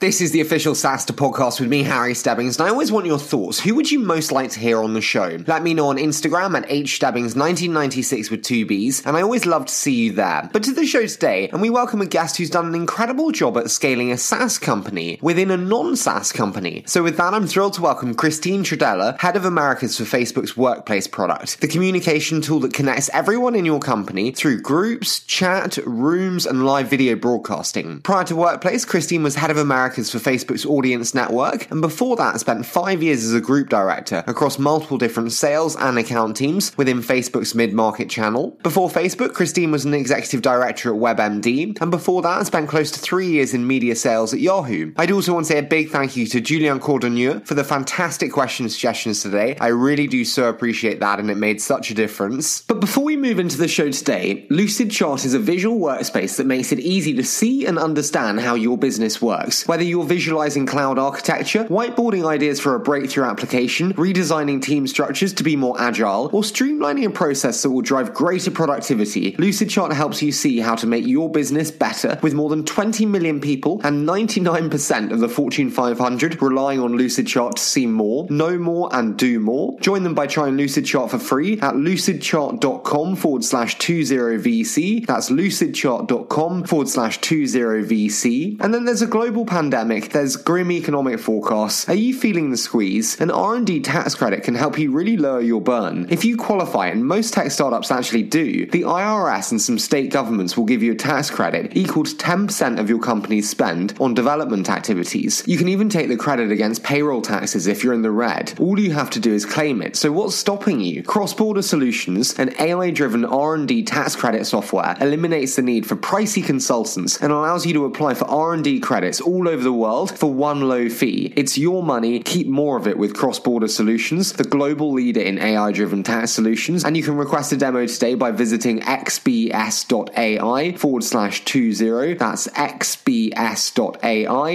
This is the official SaaStr podcast with me, Harry Stebbings, and I always want your thoughts. Who would you most like to hear on the show? Let me know on Instagram at hstebbings1996 with two Bs, and I always love to see you there. But to the show today, and we welcome a guest who's done an incredible job at scaling a SaaS company within a non-SaaS company. So with that, I'm thrilled to welcome Christine Trodella, Head of Americas for Facebook's Workplace product, the communication tool that connects everyone in your company through groups, chat, rooms, and live video broadcasting. Prior to Workplace, Christine was Head of Americas Americas for Facebook's audience network, and before that I spent five years as a group director across multiple different sales and account teams within Facebook's mid-market channel. Before Facebook, Christine was an executive director at WebMD, and before that I spent close to three years in media sales at Yahoo. I'd also want to say a big thank you to Julian Codorniou for the fantastic question suggestions today. I really do so appreciate that, and it made such a difference. But before we move into the show today, Lucidchart is a visual workspace that makes it easy to see and understand how your business works, whether you're visualizing cloud architecture, whiteboarding ideas for a breakthrough application, redesigning team structures to be more agile, or streamlining a process that will drive greater productivity, Lucidchart helps you see how to make your business better with more than 20 million people and 99% of the Fortune 500 relying on Lucidchart to see more, know more, and do more. Join them by trying Lucidchart for free at lucidchart.com forward slash 20VC. That's lucidchart.com forward slash 20VC. And then there's a global pandemic pandemic, there's grim economic forecasts. Are you feeling the squeeze? An R&D tax credit can help you really lower your burn. If you qualify, and most tech startups actually do, the IRS and some state governments will give you a tax credit equal to 10% of your company's spend on development activities. You can even take the credit against payroll taxes if you're in the red. All you have to do is claim it. So what's stopping you? Cross-border solutions, and AI-driven R&D tax credit software eliminates the need for pricey consultants and allows you to apply for R&D credits all over the world for one low fee. It's your money. Keep more of it with Cross Border Solutions, the global leader in AI driven tax solutions. And you can request a demo today by visiting xbs.ai forward slash 20. That's xbs.ai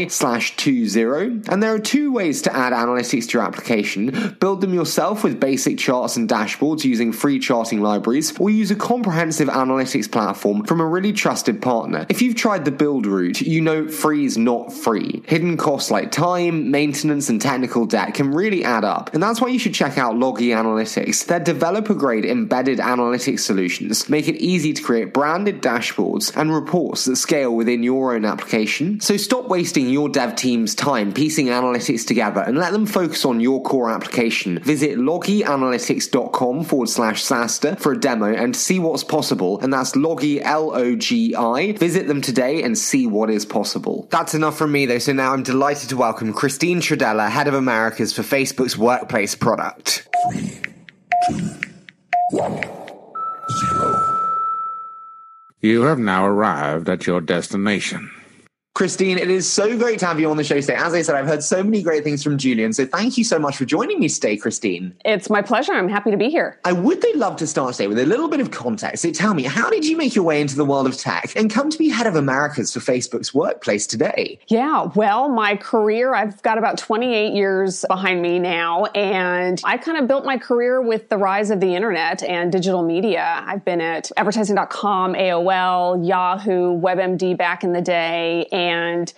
slash 20. And there are two ways to add analytics to your application build them yourself with basic charts and dashboards using free charting libraries, or use a comprehensive analytics platform from a really trusted partner. If you've tried the build route, you know free is not free. Hidden costs like time, maintenance, and technical debt can really add up, and that's why you should check out Logi Analytics. Their developer grade embedded analytics solutions make it easy to create branded dashboards and reports that scale within your own application. So stop wasting your dev team's time piecing analytics together and let them focus on your core application. Visit logianalytics.com forward slash SaaStr for a demo and see what's possible, and that's Logi L O G I. Visit them today and see what is possible. That's enough from me, so now I'm delighted to welcome Christine Trodella, Head of Americas for Facebook's Workplace product. Three, two, one, zero. You have now arrived at your destination. Christine, it is so great to have you on the show today. As I said, I've heard so many great things from Julian. So thank you so much for joining me today, Christine. It's my pleasure. I'm happy to be here. I would they love to start today with a little bit of context. So tell me, how did you make your way into the world of tech and come to be head of Americas for Facebook's workplace today? Yeah, well, my career, I've got about 28 years behind me now. And I kind of built my career with the rise of the internet and digital media. I've been at advertising.com, AOL, Yahoo, WebMD back in the day. And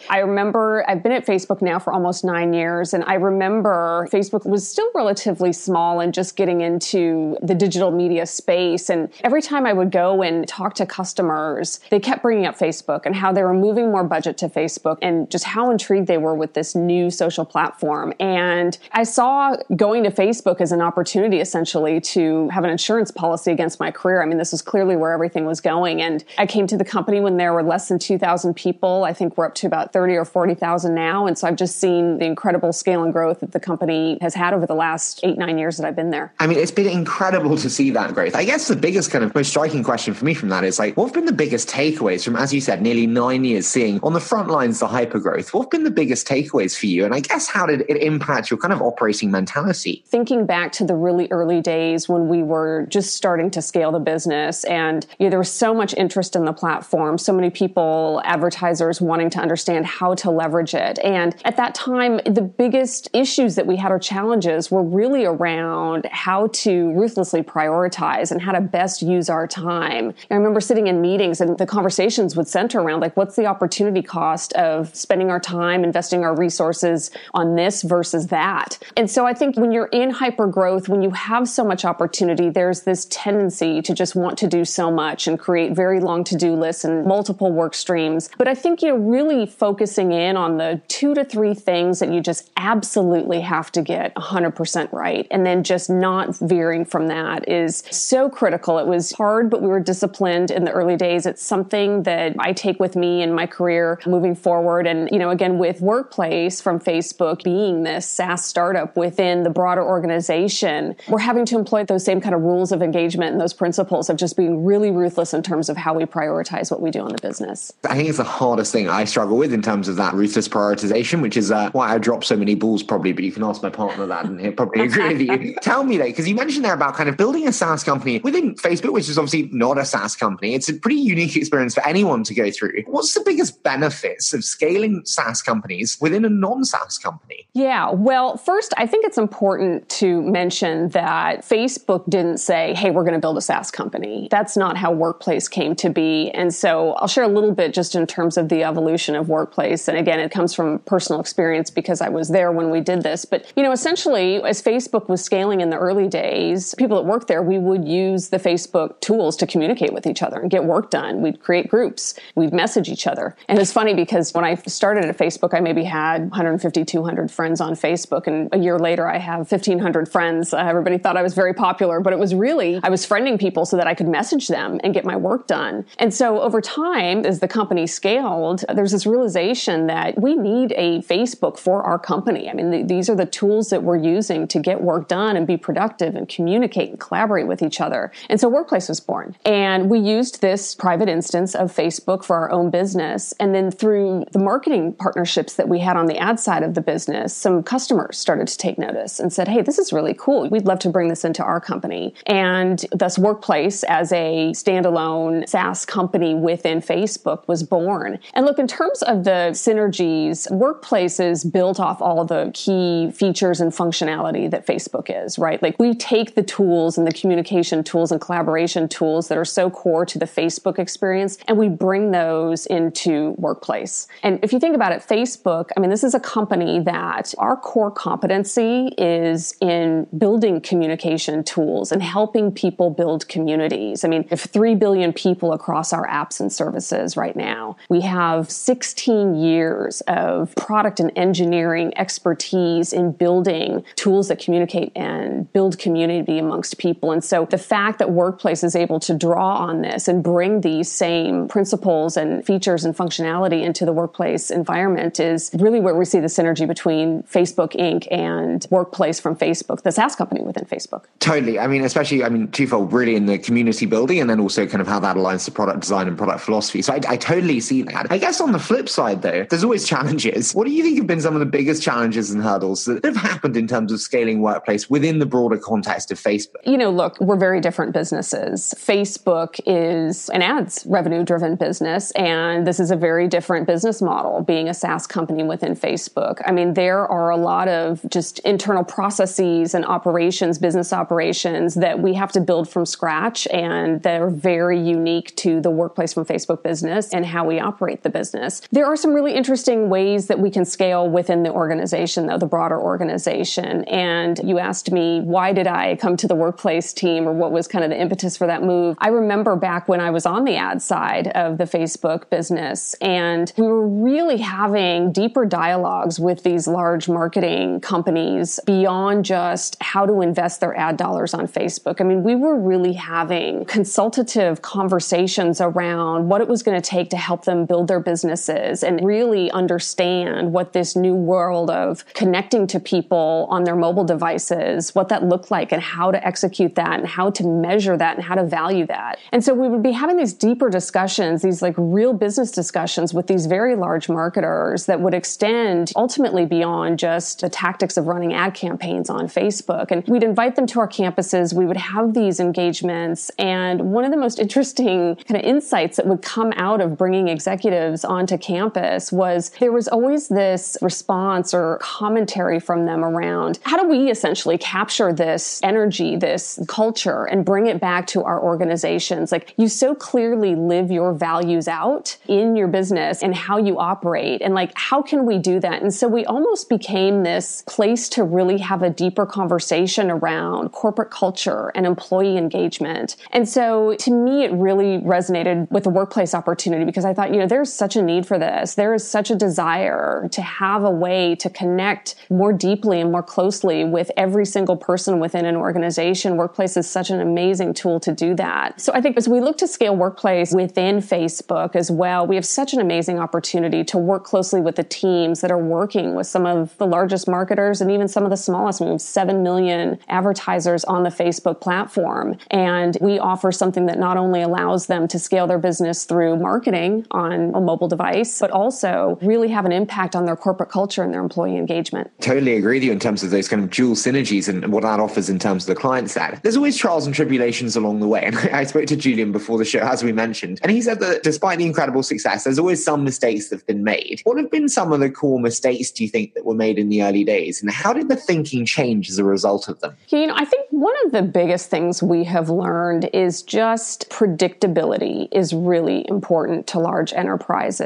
I remember I've been at Facebook now for almost nine years. And I remember Facebook was still relatively small and just getting into the digital media space. And every time I would go and talk to customers, they kept bringing up Facebook and how they were moving more budget to Facebook and just how intrigued they were with this new social platform. And I saw going to Facebook as an opportunity essentially to have an insurance policy against my career. I mean, this was clearly where everything was going. And I came to the company when there were less than 2,000 people. I think we're up to about 30 or 40,000 now. And so I've just seen the incredible scale and growth that the company has had over the last eight, nine years that I've been there. I mean, it's been incredible to see that growth. I guess the biggest kind of most striking question for me from that is like, what have been the biggest takeaways from, as you said, nearly nine years seeing on the front lines the hyper growth? What have been the biggest takeaways for you? And I guess how did it impact your kind of operating mentality? Thinking back to the really early days when we were just starting to scale the business and you know, there was so much interest in the platform, so many people, advertisers wanting to understand how to leverage it. And at that time, the biggest issues that we had or challenges were really around how to ruthlessly prioritize and how to best use our time. I remember sitting in meetings and the conversations would center around like, what's the opportunity cost of spending our time, investing our resources on this versus that? And so I think when you're in hyper growth, when you have so much opportunity, there's this tendency to just want to do so much and create very long to do lists and multiple work streams. But I think, you know, really focusing in on the two to three things that you just absolutely have to get 100% right. And then just not veering from that is so critical. It was hard, but we were disciplined in the early days. It's something that I take with me in my career moving forward. And, you know, again, with Workplace from Facebook being this SaaS startup within the broader organization, we're having to employ those same kind of rules of engagement and those principles of just being really ruthless in terms of how we prioritize what we do in the business. I think it's the hardest thing I struggle with in terms of that ruthless prioritization, which is uh, why I drop so many balls probably, but you can ask my partner that and he'll probably agree with you. Tell me though, because you mentioned there about kind of building a SaaS company within Facebook, which is obviously not a SaaS company. It's a pretty unique experience for anyone to go through. What's the biggest benefits of scaling SaaS companies within a non-SaaS company? Yeah, well, first, I think it's important to mention that Facebook didn't say, hey, we're going to build a SaaS company. That's not how Workplace came to be. And so I'll share a little bit just in terms of the evolution of Workplace. And again, it comes from personal experience because I was there when we did this. But, you know, essentially, as Facebook was scaling in the early days, people that worked there, we would use the Facebook tools to communicate with each other and get work done. We'd create groups, we'd message each other. And it's funny because when I started at Facebook, I maybe had 150, 200 friends on Facebook. And a year later, I have 1,500 friends. Uh, everybody thought I was very popular, but it was really, I was friending people so that I could message them and get my work done. And so over time, as the company scaled, this realization that we need a Facebook for our company. I mean, th- these are the tools that we're using to get work done and be productive and communicate and collaborate with each other. And so Workplace was born. And we used this private instance of Facebook for our own business. And then through the marketing partnerships that we had on the ad side of the business, some customers started to take notice and said, hey, this is really cool. We'd love to bring this into our company. And thus, Workplace as a standalone SaaS company within Facebook was born. And look, in terms of the synergies, Workplaces built off all the key features and functionality that Facebook is, right? Like we take the tools and the communication tools and collaboration tools that are so core to the Facebook experience and we bring those into Workplace. And if you think about it, Facebook, I mean, this is a company that our core competency is in building communication tools and helping people build communities. I mean, if 3 billion people across our apps and services right now, we have 16 years of product and engineering expertise in building tools that communicate and build community amongst people. And so the fact that Workplace is able to draw on this and bring these same principles and features and functionality into the workplace environment is really where we see the synergy between Facebook Inc. and Workplace from Facebook, the SaaS company within Facebook. Totally. I mean, especially, I mean, twofold really in the community building and then also kind of how that aligns to product design and product philosophy. So I, I totally see that. I guess on the flip side, though, there's always challenges. What do you think have been some of the biggest challenges and hurdles that have happened in terms of scaling workplace within the broader context of Facebook? You know, look, we're very different businesses. Facebook is an ads revenue driven business, and this is a very different business model being a SaaS company within Facebook. I mean, there are a lot of just internal processes and operations, business operations that we have to build from scratch, and they're very unique to the workplace from Facebook business and how we operate the business. There are some really interesting ways that we can scale within the organization, though, the broader organization. And you asked me, why did I come to the workplace team or what was kind of the impetus for that move? I remember back when I was on the ad side of the Facebook business, and we were really having deeper dialogues with these large marketing companies beyond just how to invest their ad dollars on Facebook. I mean, we were really having consultative conversations around what it was going to take to help them build their businesses and really understand what this new world of connecting to people on their mobile devices, what that looked like and how to execute that and how to measure that and how to value that. And so we would be having these deeper discussions, these like real business discussions with these very large marketers that would extend ultimately beyond just the tactics of running ad campaigns on Facebook. And we'd invite them to our campuses. We would have these engagements. And one of the most interesting kind of insights that would come out of bringing executives onto campus was there was always this response or commentary from them around how do we essentially capture this energy, this culture, and bring it back to our organizations? Like you so clearly live your values out in your business and how you operate. And like, how can we do that? And so we almost became this place to really have a deeper conversation around corporate culture and employee engagement. And so to me, it really resonated with the workplace opportunity because I thought, you know, there's such a need for this. There is such a desire to have a way to connect more deeply and more closely with every single person within an organization. Workplace is such an amazing tool to do that. So I think as we look to scale workplace within Facebook as well, we have such an amazing opportunity to work closely with the teams that are working with some of the largest marketers and even some of the smallest. Have 7 million advertisers on the Facebook platform. And we offer something that not only allows them to scale their business through marketing on a mobile device, but also really have an impact on their corporate culture and their employee engagement. Totally agree with you in terms of those kind of dual synergies and what that offers in terms of the client side. There's always trials and tribulations along the way. And I spoke to Julian before the show, as we mentioned, and he said that despite the incredible success, there's always some mistakes that have been made. What have been some of the core mistakes, do you think, that were made in the early days? And how did the thinking change as a result of them? You know, I think one of the biggest things we have learned is just predictability is really important to large enterprises.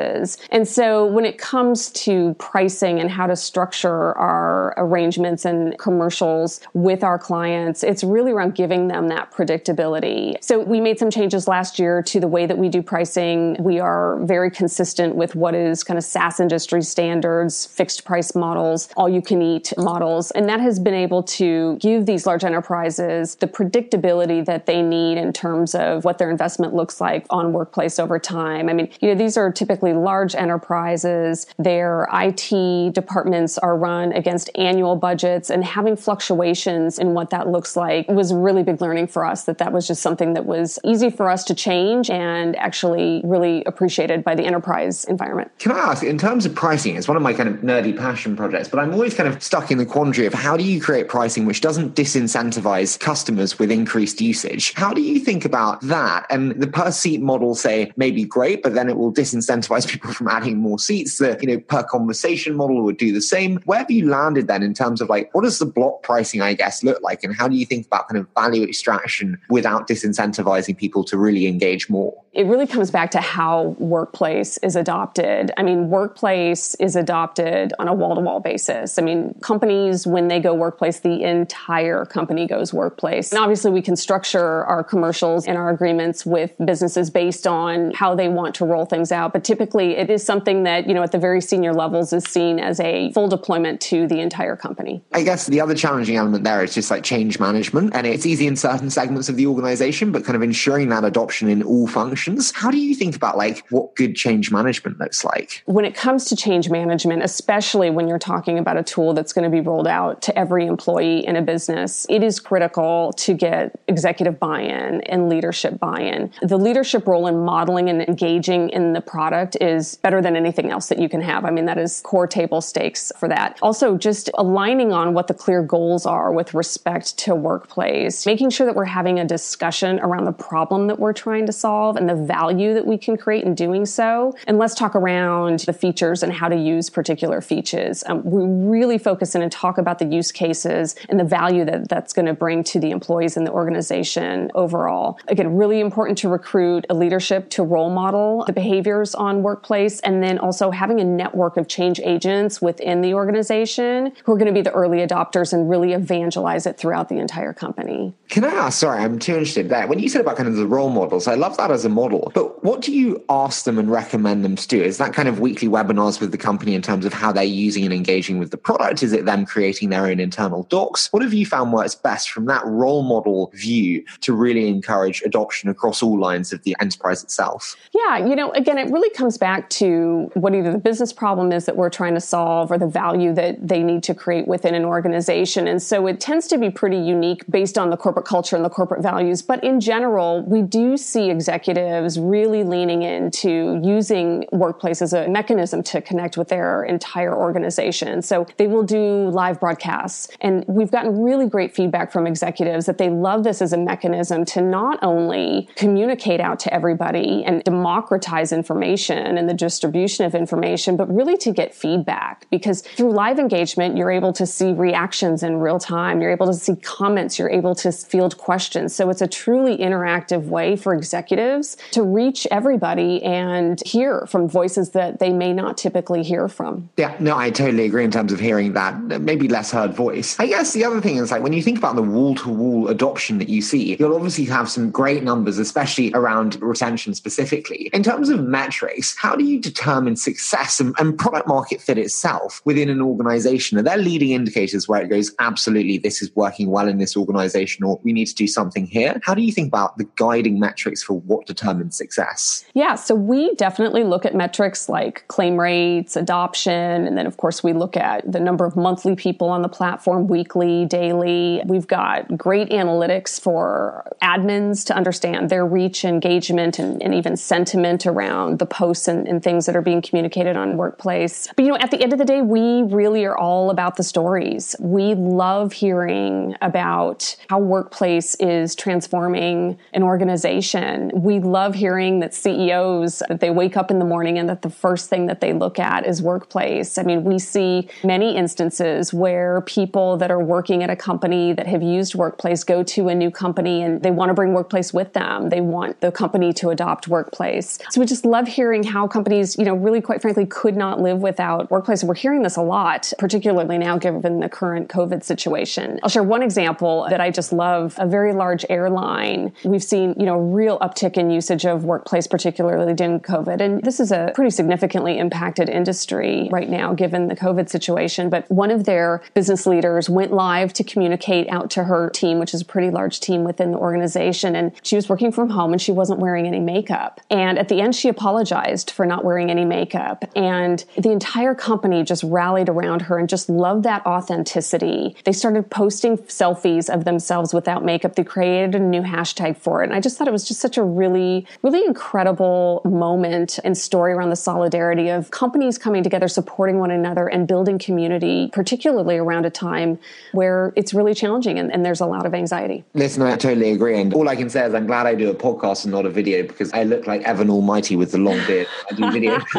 And so when it comes to pricing and how to structure our arrangements and commercials with our clients, it's really around giving them that predictability. So we made some changes last year to the way that we do pricing. We are very consistent with what is kind of SaaS industry standards, fixed price models, all you can eat models. And that has been able to give these large enterprises the predictability that they need in terms of what their investment looks like on workplace over time. I mean, you know, these are typically large enterprises. Their IT departments are run against annual budgets and having fluctuations in what that looks like was really big learning for us that that was just something that was easy for us to change and actually really appreciated by the enterprise environment. Can I ask, in terms of pricing, it's one of my kind of nerdy passion projects, but I'm always kind of stuck in the quandary of how do you create pricing which doesn't disincentivize customers with increased usage? How do you think about that? And the per seat model, say, may be great, but then it will disincentivize people from adding more seats. The you know per conversation model would do the same. Where have you landed then in terms of like what does the block pricing, I guess, look like, and how do you think about kind of value extraction without disincentivizing people to really engage more? It really comes back to how workplace is adopted. I mean, workplace is adopted on a wall to wall basis. I mean, companies, when they go workplace, the entire company goes workplace. And obviously, we can structure our commercials and our agreements with businesses based on how they want to roll things out. But typically, it is something that, you know, at the very senior levels is seen as a full deployment to the entire company. I guess the other challenging element there is just like change management. And it's easy in certain segments of the organization, but kind of ensuring that adoption in all functions. How do you think about like what good change management looks like? When it comes to change management, especially when you're talking about a tool that's going to be rolled out to every employee in a business, it is critical to get executive buy in and leadership buy in. The leadership role in modeling and engaging in the product is better than anything else that you can have. I mean, that is core table stakes for that. Also, just aligning on what the clear goals are with respect to workplace, making sure that we're having a discussion around the problem that we're trying to solve and the value that we can create in doing so. And let's talk around the features and how to use particular features. Um, we really focus in and talk about the use cases and the value that that's going to bring to the employees in the organization overall. Again, really important to recruit a leadership to role model the behaviors on workplace and then also having a network of change agents within the organization who are going to be the early adopters and really evangelize it throughout the entire company. Can I ask, sorry, I'm too interested in that. When you said about kind of the role models, I love that as a model, but what do you ask them and recommend them to do? Is that kind of weekly webinars with the company in terms of how they're using and engaging with the product? Is it them creating their own internal docs? What have you found works best from that role model view to really encourage adoption across all lines of the enterprise itself? Yeah, you know, again, it really comes back to what either the business problem is that we're trying to solve or the value that they need to create within an organization. And so it tends to be pretty unique based on the corporate culture and the corporate values. But in general, we do see executives really leaning into using workplace as a mechanism to connect with their entire organization. So they will do live broadcasts. And we've gotten really great feedback from executives that they love this as a mechanism to not only communicate out to everybody and democratize information and the distribution of information, but really to get feedback. Because through live engagement, you're able to see reactions in real time. You're able to see comments. You're able to field questions. So it's a truly interactive way for executives to reach everybody and hear from voices that they may not typically hear from. Yeah, no, I totally agree in terms of hearing that maybe less heard voice. I guess the other thing is like when you think about the wall to wall adoption that you see, you'll obviously have some great numbers, especially around retention specifically. In terms of metrics, how do you determine success and, and product market fit itself within an organization? Are there leading indicators where it goes, absolutely, this is working well in this organization, or we need to do something here? How do you think about the guiding metrics for what determines success? Yeah, so we definitely look at metrics like claim rates, adoption, and then of course we look at the number of monthly people on the platform weekly, daily. We've got great analytics for admins to understand their reach, engagement, and, and even sentiment around the posts and, and things that are being communicated on workplace. But you know, at the end of the day, we really are all about the stories. We love hearing about how workplace is transforming an organization. We love hearing that CEOs that they wake up in the morning and that the first thing that they look at is workplace. I mean, we see many instances where people that are working at a company that have used workplace go to a new company and they want to bring workplace with them. They want the company to adopt workplace. So we just love hearing how companies, you know, really quite frankly could not live without workplace. We're hearing this a lot, particularly now given the current COVID situation. I'll share one example that I just love. A very large airline. We've seen, you know, real uptick in usage of workplace, particularly during COVID. And this is a pretty significantly impacted industry right now, given the COVID situation. But one of their business leaders went live to communicate out to her team, which is a pretty large team within the organization. And she was working from home and she wasn't wearing any makeup. And at the end, she apologized for not wearing any makeup. And the entire company just rallied around her and just loved that authenticity. They started posting selfies of themselves without makeup. They created a new hashtag for it. And I just thought it was just such a really, really incredible moment and story around the solidarity of companies coming together, supporting one another, and building community, particularly around a time where it's really challenging and, and there's a lot of anxiety. Listen, I totally agree. And all I can say is I'm glad I do a podcast and not a video because I look like Evan Almighty with the long beard. I do video.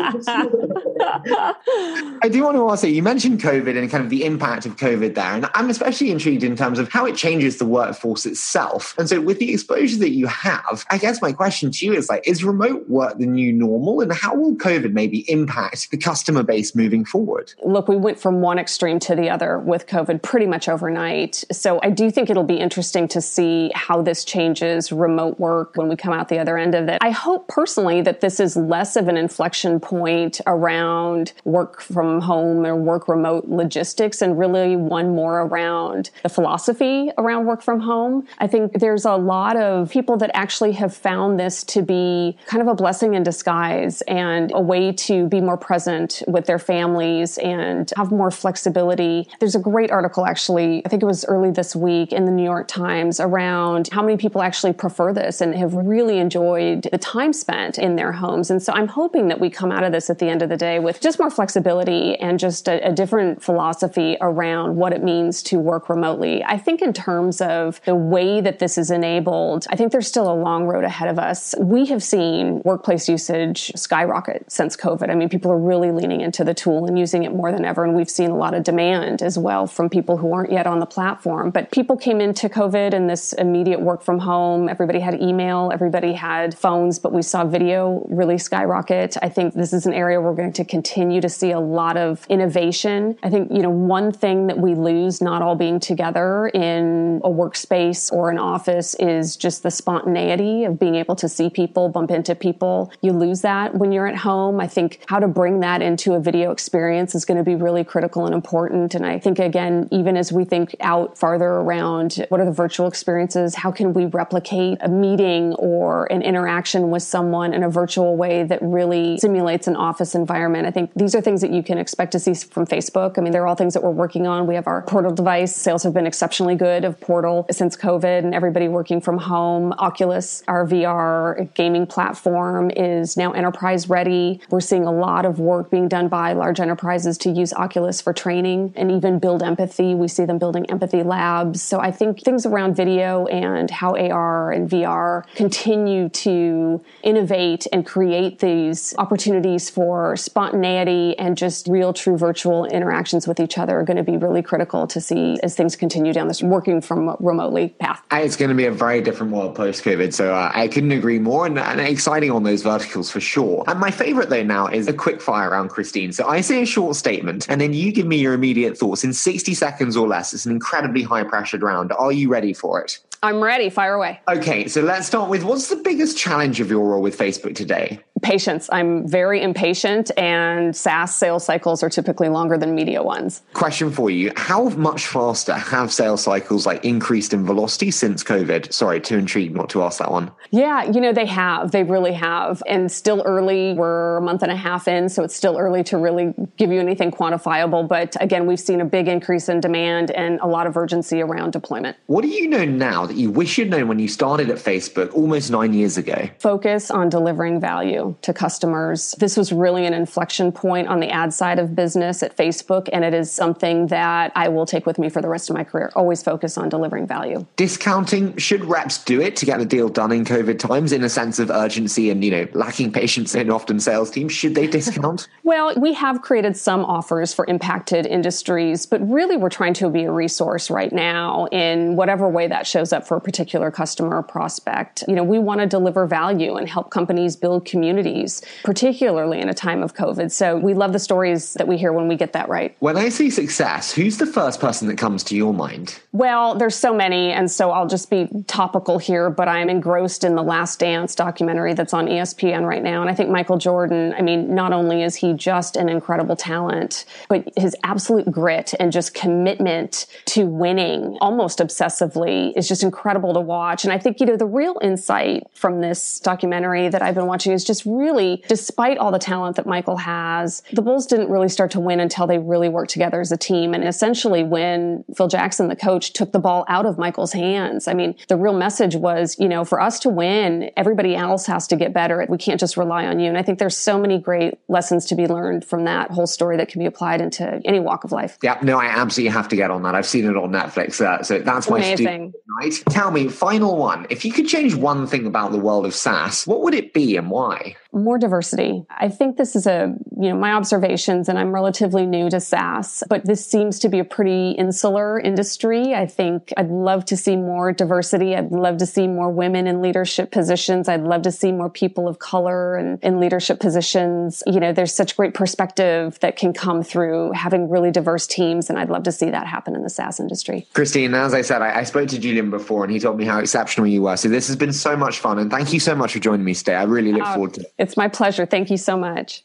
I do want to also, you mentioned COVID and kind of the impact of COVID there. And I'm especially intrigued in terms of how it changes the workforce itself. And so with the exposure that you have, I guess my question to you is like, is remote work the new normal? And how will COVID maybe impact the customer base moving forward? Look, we went from one extreme to the other with COVID pretty much overnight. So I do think it'll be interesting to see how this changes remote work when we come out the other end of it. I hope personally that this is less of an inflection point around work from home or work remote logistics and really one more around the philosophy around work from home. I think there's a lot of people that actually have found this to be kind of a blessing in disguise and a way to be more present with their families and have more flexibility. There's a great article actually, I think it was early this week in the New York Times around how many people actually prefer this and have really enjoyed the time spent in their homes. And so I'm hoping that we come out of this at the end of the day with just more flexibility and just a, a different philosophy around what it means to work remotely. I think in terms of the way that this is enabled, I think there's still a long road ahead of us. We have seen workplace usage skyrocket since COVID. I mean, people are really leaning into the tool and using it more than ever. And we've seen a lot of demand as well from people who aren't yet on the platform. But people came into COVID and this immediate work from home. Everybody had email, everybody had phones, but we saw video really skyrocket. I think this is an area we're going to continue to see a lot of innovation. I think, you know, one thing that we lose not all being together in a workspace or an office is just the spontaneity of being able to see people, bump into people. You lose that when you're at home. I think how to bring that into a video experience is going to be really critical and important. And I think, again, even as we think out farther around what are the virtual experiences, how can we replicate a meeting or an interaction with someone in a virtual way that really simulates an office environment? I think these are things that you can expect to see from Facebook. I mean, they're all things that we're working on. We have our Portal device. Sales have been exceptionally good of Portal since COVID and everybody working from home. Oculus, our VR gaming platform, is now enterprise ready. We're seeing a lot of work being done by large enterprises to use Oculus for training and even build empathy. We see them building empathy labs. So I think things around video and how AR and VR continue to innovate and create these opportunities for spontaneity and just real, true virtual interactions with each other are going to be really critical to see as things continue down this working from remotely path. It's going to be a very different world post COVID. So uh, I couldn't agree more and, and exciting on those verticals for sure. And my favorite though now is a quick fire around Christine. So I say a short statement and then you give me your immediate thoughts in 60 seconds or less. It's an incredibly high pressured round. Are you ready for it? I'm ready. Fire away. Okay, so let's start with what's the biggest challenge of your role with Facebook today? Patience. I'm very impatient, and SaaS sales cycles are typically longer than media ones. Question for you How much faster have sales cycles like increased in velocity since COVID? Sorry, too intrigued not to ask that one. Yeah, you know, they have. They really have. And still early. We're a month and a half in, so it's still early to really give you anything quantifiable. But again, we've seen a big increase in demand and a lot of urgency around deployment. What do you know now that you wish you'd known when you started at Facebook almost nine years ago? Focus on delivering value to customers. This was really an inflection point on the ad side of business at Facebook, and it is something that I will take with me for the rest of my career. Always focus on delivering value. Discounting, should reps do it to get the deal done in COVID times in a sense of urgency and, you know, lacking patience in often sales teams? Should they discount? well, we have created some offers for impacted industries, but really we're trying to be a resource right now in whatever way that shows up for a particular customer or prospect. You know, we want to deliver value and help companies build communities, particularly in a time of COVID. So we love the stories that we hear when we get that right. When I say success, who's the first person that comes to your mind? Well, there's so many, and so I'll just be topical here, but I'm engrossed in the Last Dance documentary that's on ESPN right now. And I think Michael Jordan, I mean, not only is he just an incredible talent, but his absolute grit and just commitment to winning almost obsessively is just incredible to watch. And I think, you know, the real insight from this documentary that I've been watching is just really, despite all the talent that Michael has, the Bulls didn't really start to win until they really worked together as a team. And essentially when Phil Jackson, the coach, took the ball out of Michael's hands, I mean, the real message was, you know, for us to win, everybody else has to get better. We can't just rely on you. And I think there's so many great lessons to be learned from that whole story that can be applied into any walk of life. Yeah, no, I absolutely have to get on that. I've seen it on Netflix. Uh, so that's my Amazing. Right. Tell me, final one. If you could change one thing about the world of SaaS, what would it be and why? More diversity. I think this is a, you know, my observations, and I'm relatively new to SaaS, but this seems to be a pretty insular industry. I think I'd love to see more diversity. I'd love to see more women in leadership positions. I'd love to see more people of color and in leadership positions. You know, there's such great perspective that can come through having really diverse teams, and I'd love to see that happen in the SaaS industry. Christine, as I said, I, I spoke to Julian before, and he told me how exceptional you were. So this has been so much fun, and thank you so much for joining me today. I really look Uh, forward to it. It's my pleasure. Thank you so much.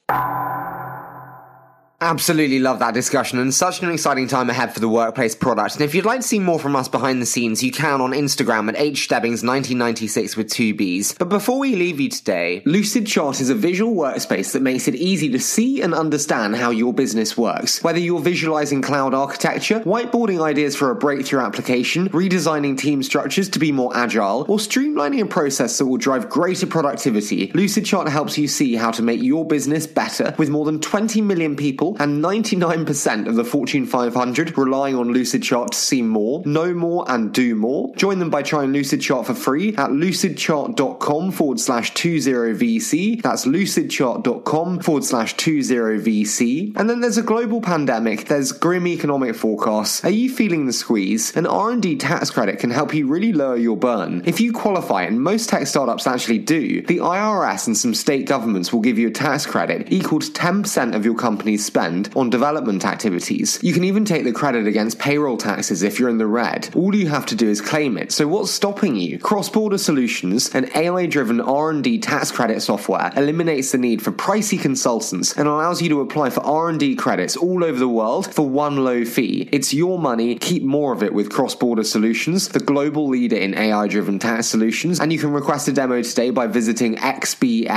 Absolutely love that discussion and such an exciting time ahead for the workplace product. And if you'd like to see more from us behind the scenes, you can on Instagram at hstebbings1996 with two B's. But before we leave you today, Lucidchart is a visual workspace that makes it easy to see and understand how your business works. Whether you're visualizing cloud architecture, whiteboarding ideas for a breakthrough application, redesigning team structures to be more agile, or streamlining a process that will drive greater productivity, Lucidchart helps you see how to make your business better with more than 20 million people and 99% of the Fortune 500 relying on Lucidchart to see more, know more, and do more. Join them by trying Lucidchart for free at lucidchart.com forward slash 20VC. That's lucidchart.com forward slash 20VC. And then there's a global pandemic, there's grim economic forecasts. Are you feeling the squeeze? An R&D tax credit can help you really lower your burn. If you qualify, and most tech startups actually do, the IRS and some state governments will give you a tax credit equal to 10% of your company's spend on development activities. You can even take the credit against payroll taxes if you're in the red. All you have to do is claim it. So what's stopping you? Cross-border solutions, an AI-driven R&D tax credit software, eliminates the need for pricey consultants and allows you to apply for R&D credits all over the world for one low fee. It's your money. Keep more of it with Cross-border Solutions, the global leader in AI-driven tax solutions. And you can request a demo today by visiting xbs.ai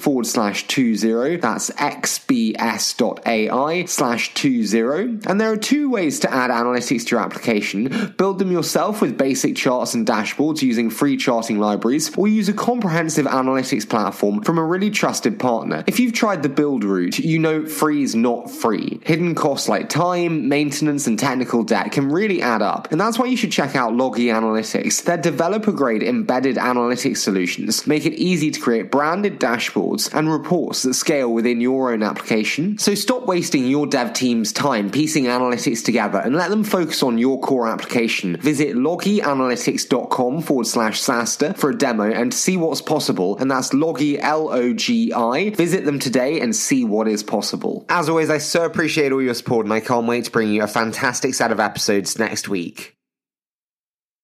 forward slash 20. That's xbs s.ai slash 20. And there are two ways to add analytics to your application. Build them yourself with basic charts and dashboards using free charting libraries, or use a comprehensive analytics platform from a really trusted partner. If you've tried the build route, you know free is not free. Hidden costs like time, maintenance, and technical debt can really add up, and that's why you should check out Logi Analytics. Their developer grade embedded analytics solutions make it easy to create branded dashboards and reports that scale within your own application. So stop wasting your dev team's time piecing analytics together and let them focus on your core application. Visit logianalytics.com forward slash SaaStr for a demo and see what's possible, and that's Logi L O G I. Visit them today and see what is possible. As always, I so appreciate all your support, and I can't wait to bring you a fantastic set of episodes next week.